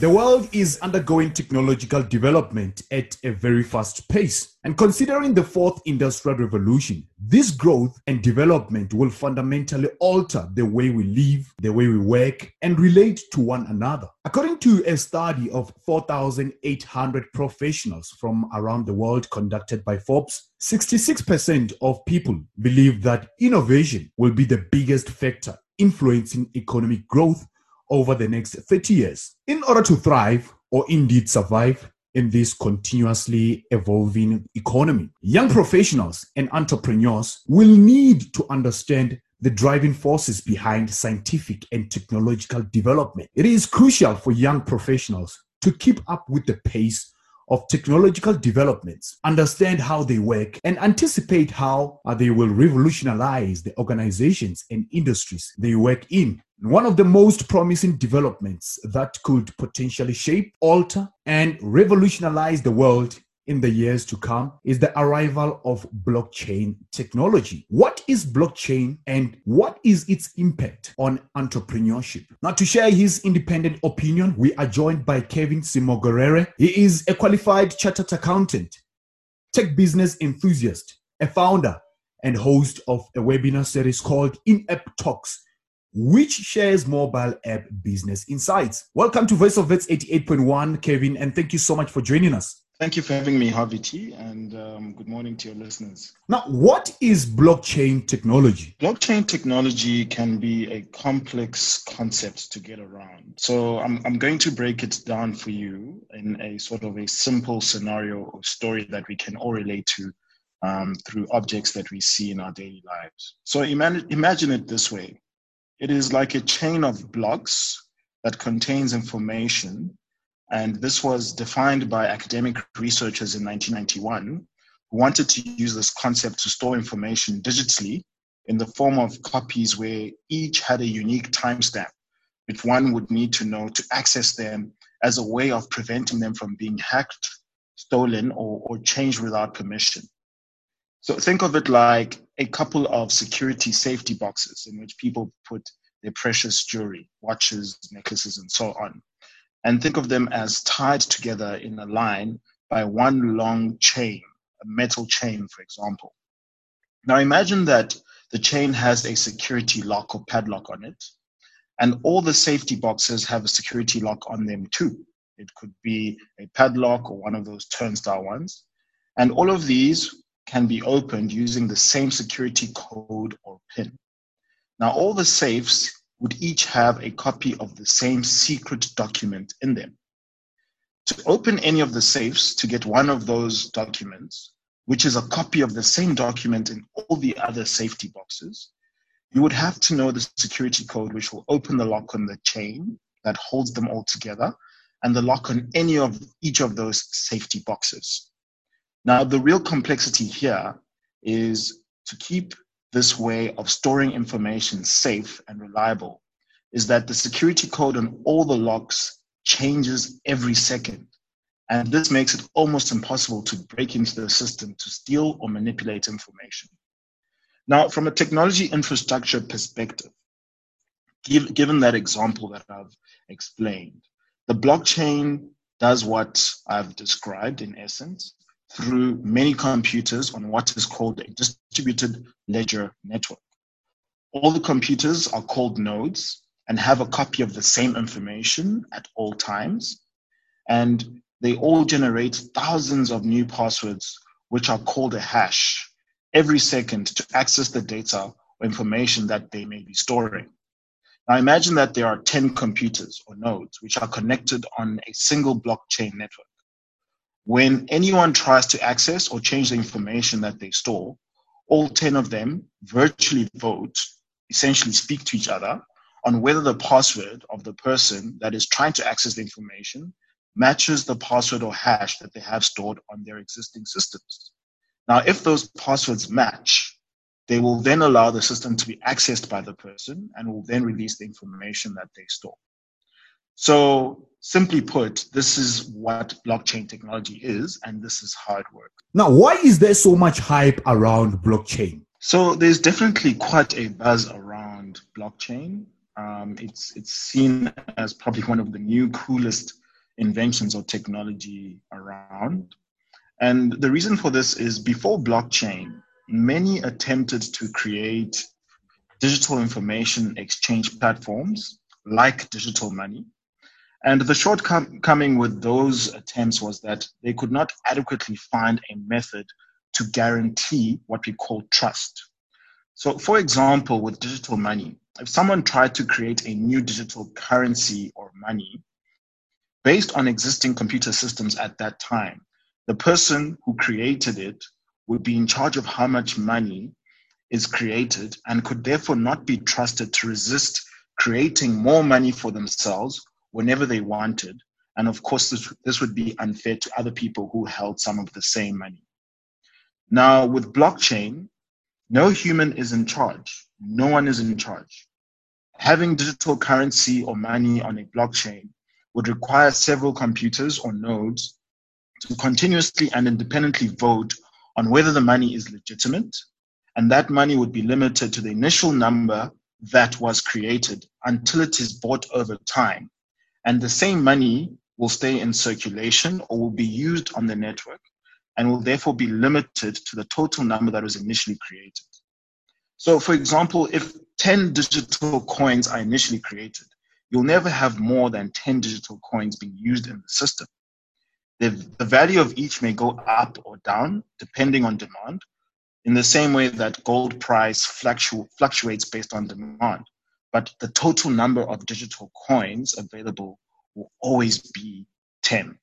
The world is undergoing technological development at a very fast pace. And considering the fourth industrial revolution, this growth and development will fundamentally alter the way we live, the way we work, and relate to one another. According to a study of 4,800 professionals from around the world conducted by Forbes, 66% of people believe that innovation will be the biggest factor influencing economic growth over the next 30 years. In order to thrive or indeed survive in this continuously evolving economy, young professionals and entrepreneurs will need to understand the driving forces behind scientific and technological development. It is crucial for young professionals to keep up with the pace of technological developments, understand how they work, and anticipate how they will revolutionize the organizations and industries they work in. One of the most promising developments that could potentially shape, alter, and revolutionize the world in the years to come is the arrival of blockchain technology. What is blockchain and what is its impact on entrepreneurship? Now, to share his independent opinion, we are joined by Kevin Ssemwogerere. He is a qualified chartered accountant, tech business enthusiast, a founder, and host of a webinar series called In App Talks which shares mobile app business insights. Welcome to Voice of Wits 88.1, Kevin, and thank you so much for joining us. Thank you for having me, Harvy T, and um, good morning to your listeners. Now, what is blockchain technology? Blockchain technology can be a complex concept to get around. So, I'm, I'm going to break it down for you in a sort of a simple scenario or story that we can all relate to um, through objects that we see in our daily lives. So, imagine, imagine it this way it is like a chain of blocks that contains information and this was defined by academic researchers in 1991 who wanted to use this concept to store information digitally in the form of copies where each had a unique timestamp, which one would need to know to access them as a way of preventing them from being hacked, stolen, or, or changed without permission. So think of it like a couple of security safety boxes in which people put their precious jewelry, watches, necklaces, and so on and think of them as tied together in a line by one long chain, a metal chain, for example. Now imagine that the chain has a security lock or padlock on it, and all the safety boxes have a security lock on them too. It could be a padlock or one of those turnstile ones. And all of these can be opened using the same security code or PIN. Now, all the safes would each have a copy of the same secret document in them. To open any of the safes to get one of those documents, which is a copy of the same document in all the other safety boxes, you would have to know the security code which will open the lock on the chain that holds them all together and the lock on any of each of those safety boxes. Now, the real complexity here is to keep this way of storing information safe and reliable is that the security code on all the locks changes every second. And this makes it almost impossible to break into the system to steal or manipulate information. Now, from a technology infrastructure perspective, given that example that I've explained, the blockchain does what I've described in essence through many computers on what is called a distributed ledger network. All the computers are called nodes and have a copy of the same information at all times. And they all generate thousands of new passwords, which are called a hash, every second to access the data or information that they may be storing. Now imagine that there are 10 computers or nodes which are connected on a single blockchain network. When anyone tries to access or change the information that they store, all 10 of them virtually vote, essentially speak to each other on whether the password of the person that is trying to access the information matches the password or hash that they have stored on their existing systems. Now, if those passwords match, they will then allow the system to be accessed by the person and will then release the information that they store. So, simply put, this is what blockchain technology is, and this is how it works. Now, why is there so much hype around blockchain? So, there's definitely quite a buzz around blockchain. Um, it's it's seen as probably one of the new coolest inventions or technology around. And the reason for this is before blockchain, many attempted to create digital information exchange platforms like digital money. And the shortcoming with those attempts was that they could not adequately find a method to guarantee what we call trust. So, for example, with digital money, if someone tried to create a new digital currency or money based on existing computer systems at that time, the person who created it would be in charge of how much money is created and could therefore not be trusted to resist creating more money for themselves whenever they wanted. And of course, this, this would be unfair to other people who held some of the same money. Now, with blockchain, no human is in charge. No one is in charge. Having digital currency or money on a blockchain would require several computers or nodes to continuously and independently vote on whether the money is legitimate, and that money would be limited to the initial number that was created until it is bought over time. And the same money will stay in circulation or will be used on the network and will therefore be limited to the total number that was initially created. So, for example, if 10 digital coins are initially created, you'll never have more than 10 digital coins being used in the system. The, the value of each may go up or down depending on demand, in the same way that gold price fluctu- fluctuates based on demand. But the total number of digital coins available will always be 10.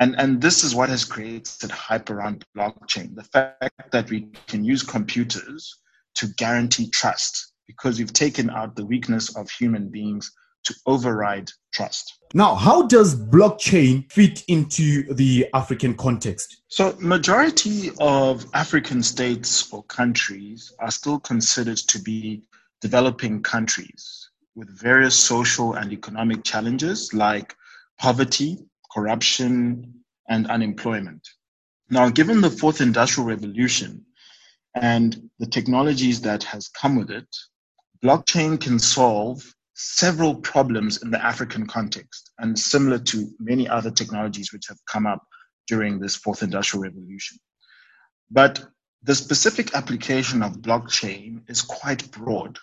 And, and this is what has created hype around blockchain the fact that we can use computers to guarantee trust because we've taken out the weakness of human beings to override trust. Now, how does blockchain fit into the African context? So, majority of African states or countries are still considered to be developing countries with various social and economic challenges like poverty, corruption, and unemployment. Now, given the fourth industrial revolution and the technologies that has come with it, blockchain can solve several problems in the African context and similar to many other technologies which have come up during this fourth industrial revolution. But the specific application of blockchain is quite broad.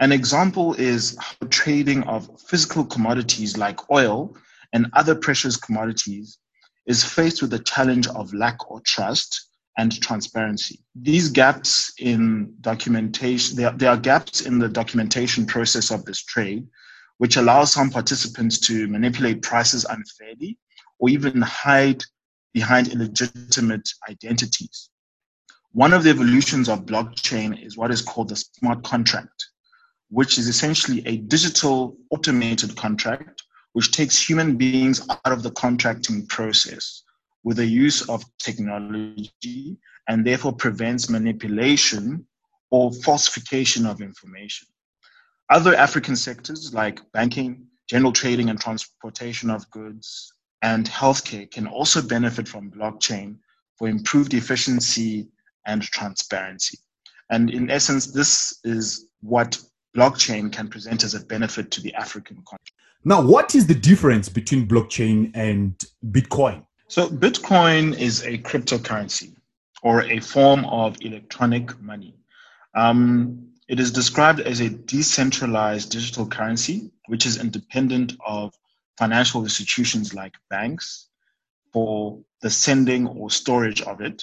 An example is how trading of physical commodities like oil and other precious commodities is faced with the challenge of lack of trust and transparency. These gaps in documentation, there, there are gaps in the documentation process of this trade, which allows some participants to manipulate prices unfairly or even hide behind illegitimate identities. One of the evolutions of blockchain is what is called the smart contract, which is essentially a digital automated contract which takes human beings out of the contracting process with the use of technology and therefore prevents manipulation or falsification of information. Other African sectors like banking, general trading and transportation of goods, and healthcare can also benefit from blockchain for improved efficiency and transparency. And in essence, this is what blockchain can present as a benefit to the African continent. Now, what is the difference between blockchain and Bitcoin? So, Bitcoin is a cryptocurrency or a form of electronic money. Um, it is described as a decentralized digital currency, which is independent of financial institutions like banks for the sending or storage of it.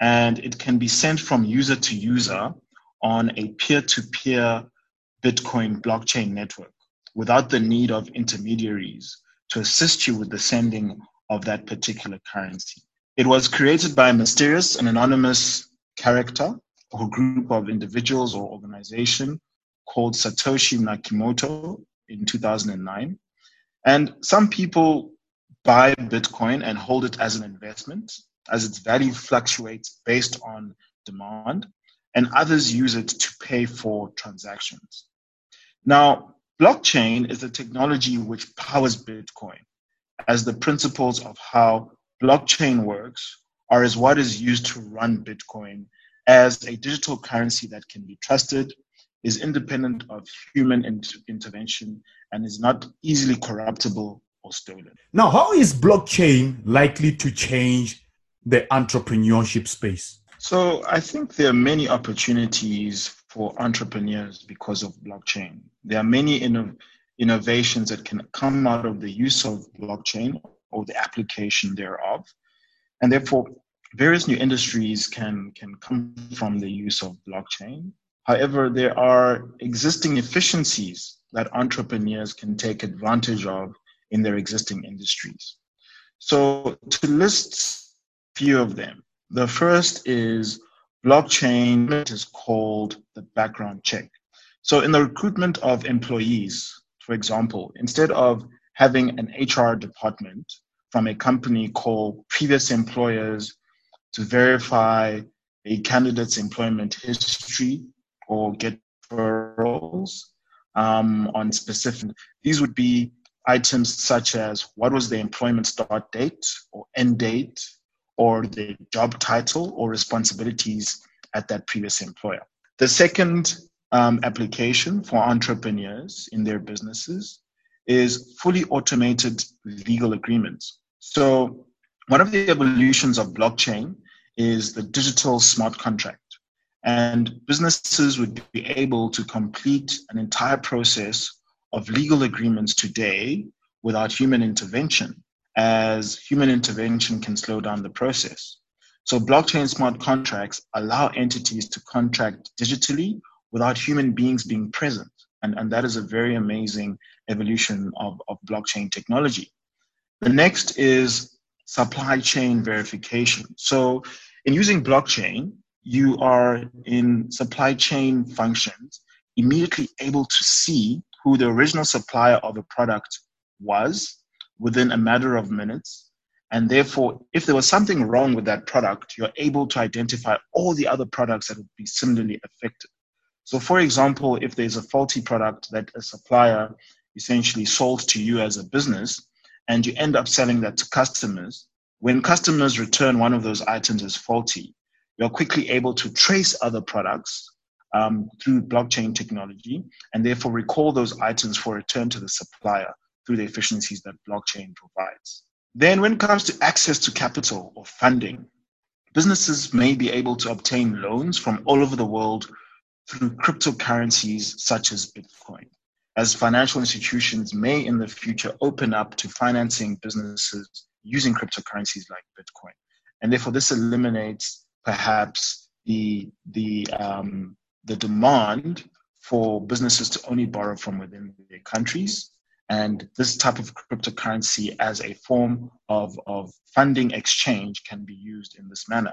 And it can be sent from user to user on a peer to peer Bitcoin blockchain network without the need of intermediaries to assist you with the sending of that particular currency. It was created by a mysterious and anonymous character or group of individuals or organization called Satoshi Nakamoto in 2009. And some people buy Bitcoin and hold it as an investment, as its value fluctuates based on demand, and others use it to pay for transactions. Now, Blockchain is the technology which powers Bitcoin, as the principles of how blockchain works are as what is used to run Bitcoin as a digital currency that can be trusted, is independent of human inter- intervention, and is not easily corruptible or stolen. Now, how is blockchain likely to change the entrepreneurship space? So, I think there are many opportunities for entrepreneurs because of blockchain. There are many inno- innovations that can come out of the use of blockchain or the application thereof. And therefore, various new industries can, can come from the use of blockchain. However, there are existing efficiencies that entrepreneurs can take advantage of in their existing industries. So, to list a few of them, the first is blockchain is called the background check. So, in the recruitment of employees, for example, instead of having an HR department from a company called previous employers to verify a candidate's employment history or get referrals um, on specific. These would be items such as what was the employment start date or end date or the job title or responsibilities at that previous employer. The second um, application for entrepreneurs in their businesses is fully automated legal agreements. So, one of the evolutions of blockchain is the digital smart contract. And businesses would be able to complete an entire process of legal agreements today without human intervention, as human intervention can slow down the process. So, blockchain smart contracts allow entities to contract digitally without human beings being present. And, and that is a very amazing evolution of, of blockchain technology. The next is supply chain verification. So, in using blockchain, you are in supply chain functions immediately able to see who the original supplier of a product was within a matter of minutes. And therefore, if there was something wrong with that product, you're able to identify all the other products that would be similarly affected. So, for example, if there's a faulty product that a supplier essentially sold to you as a business, and you end up selling that to customers, when customers return one of those items as faulty, you're quickly able to trace other products um, through blockchain technology and therefore recall those items for return to the supplier through the efficiencies that blockchain provides. Then, when it comes to access to capital or funding, businesses may be able to obtain loans from all over the world through cryptocurrencies such as Bitcoin, as financial institutions may in the future open up to financing businesses using cryptocurrencies like Bitcoin. And therefore, this eliminates perhaps the, the, um, the demand for businesses to only borrow from within their countries. And this type of cryptocurrency as a form of, of funding exchange can be used in this manner.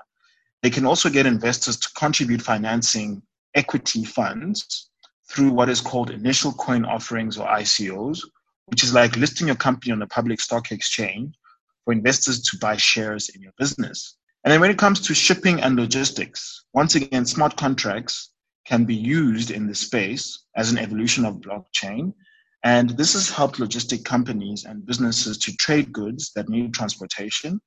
They can also get investors to contribute financing equity funds through what is called initial coin offerings or ICOs, which is like listing your company on a public stock exchange for investors to buy shares in your business. And then when it comes to shipping and logistics, once again, smart contracts can be used in this space as an evolution of blockchain. And this has helped logistic companies and businesses to trade goods that need transportation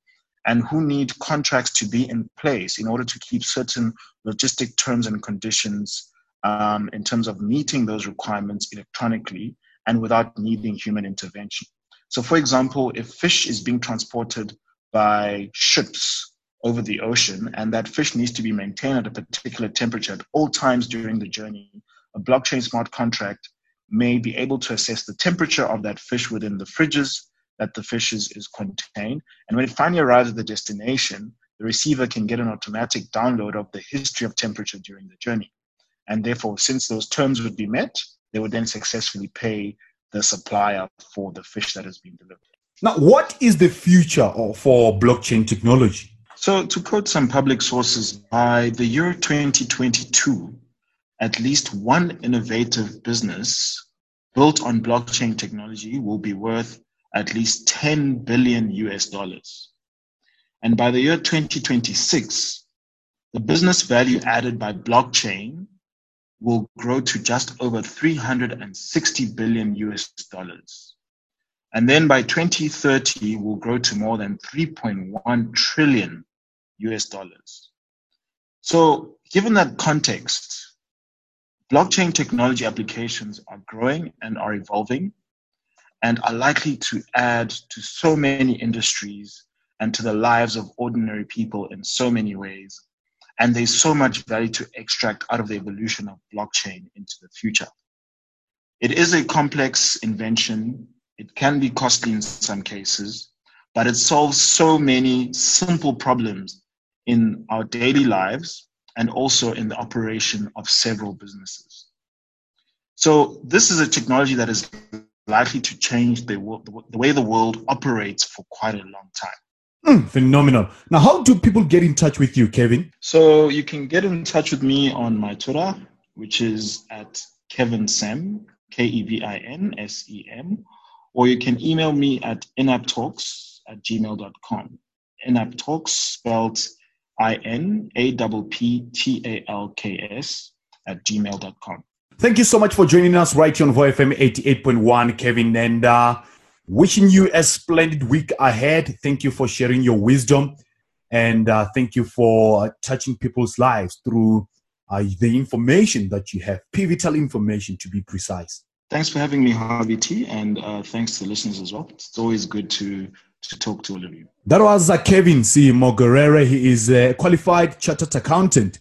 and who need contracts to be in place in order to keep certain logistic terms and conditions um, in terms of meeting those requirements electronically and without needing human intervention. So, for example, if fish is being transported by ships over the ocean and that fish needs to be maintained at a particular temperature at all times during the journey, a blockchain smart contract may be able to assess the temperature of that fish within the fridges that the fish is, is contained. And when it finally arrives at the destination, the receiver can get an automatic download of the history of temperature during the journey. And therefore, since those terms would be met, they would then successfully pay the supplier for the fish that has been delivered. Now, what is the future for blockchain technology? So, to quote some public sources, by the year 2022, at least one innovative business built on blockchain technology will be worth at least 10 billion US dollars. And by the year 2026, the business value added by blockchain will grow to just over 360 billion US dollars. And then by 2030, will grow to more than 3.1 trillion US dollars. So, given that context, blockchain technology applications are growing and are evolving and are likely to add to so many industries and to the lives of ordinary people in so many ways. And there's so much value to extract out of the evolution of blockchain into the future. It is a complex invention. It can be costly in some cases, but it solves so many simple problems in our daily lives and also in the operation of several businesses. So, this is a technology that is likely to change the, the way the world operates for quite a long time. Mm, phenomenal. Now, how do people get in touch with you, Kevin? So, you can get in touch with me on my Twitter, which is at Kevin Sem, K E V I N S E M, or you can email me at inapptalks at gmail.com. Inapptalks spelled I N A P P T A L K S at gmail.com. Thank you so much for joining us right here on VOW FM 88.1, Kevin. And uh, wishing you a splendid week ahead. Thank you for sharing your wisdom. And uh, thank you for touching people's lives through uh, the information that you have, pivotal information to be precise. Thanks for having me, Harvy T. And uh, thanks to the listeners as well. It's always good to to talk to all of you. That was uh, Kevin Ssemwogerere. He is a qualified chartered accountant,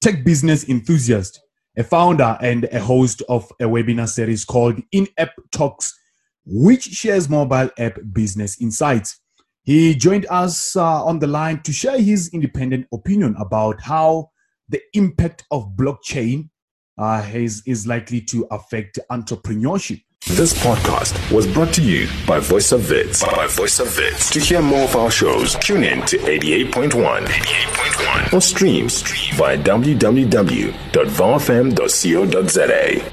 tech business enthusiast, a founder and a host of a webinar series called In App Talks, which shares mobile app business insights. He joined us uh, on the line to share his independent opinion about how the impact of blockchain uh, is, is likely to affect entrepreneurship. This podcast was brought to you by Voice of Wits. By Voice of Wits. To hear more of our shows, tune in to 88.1, 88.1 or stream via www.vowfm.co.za.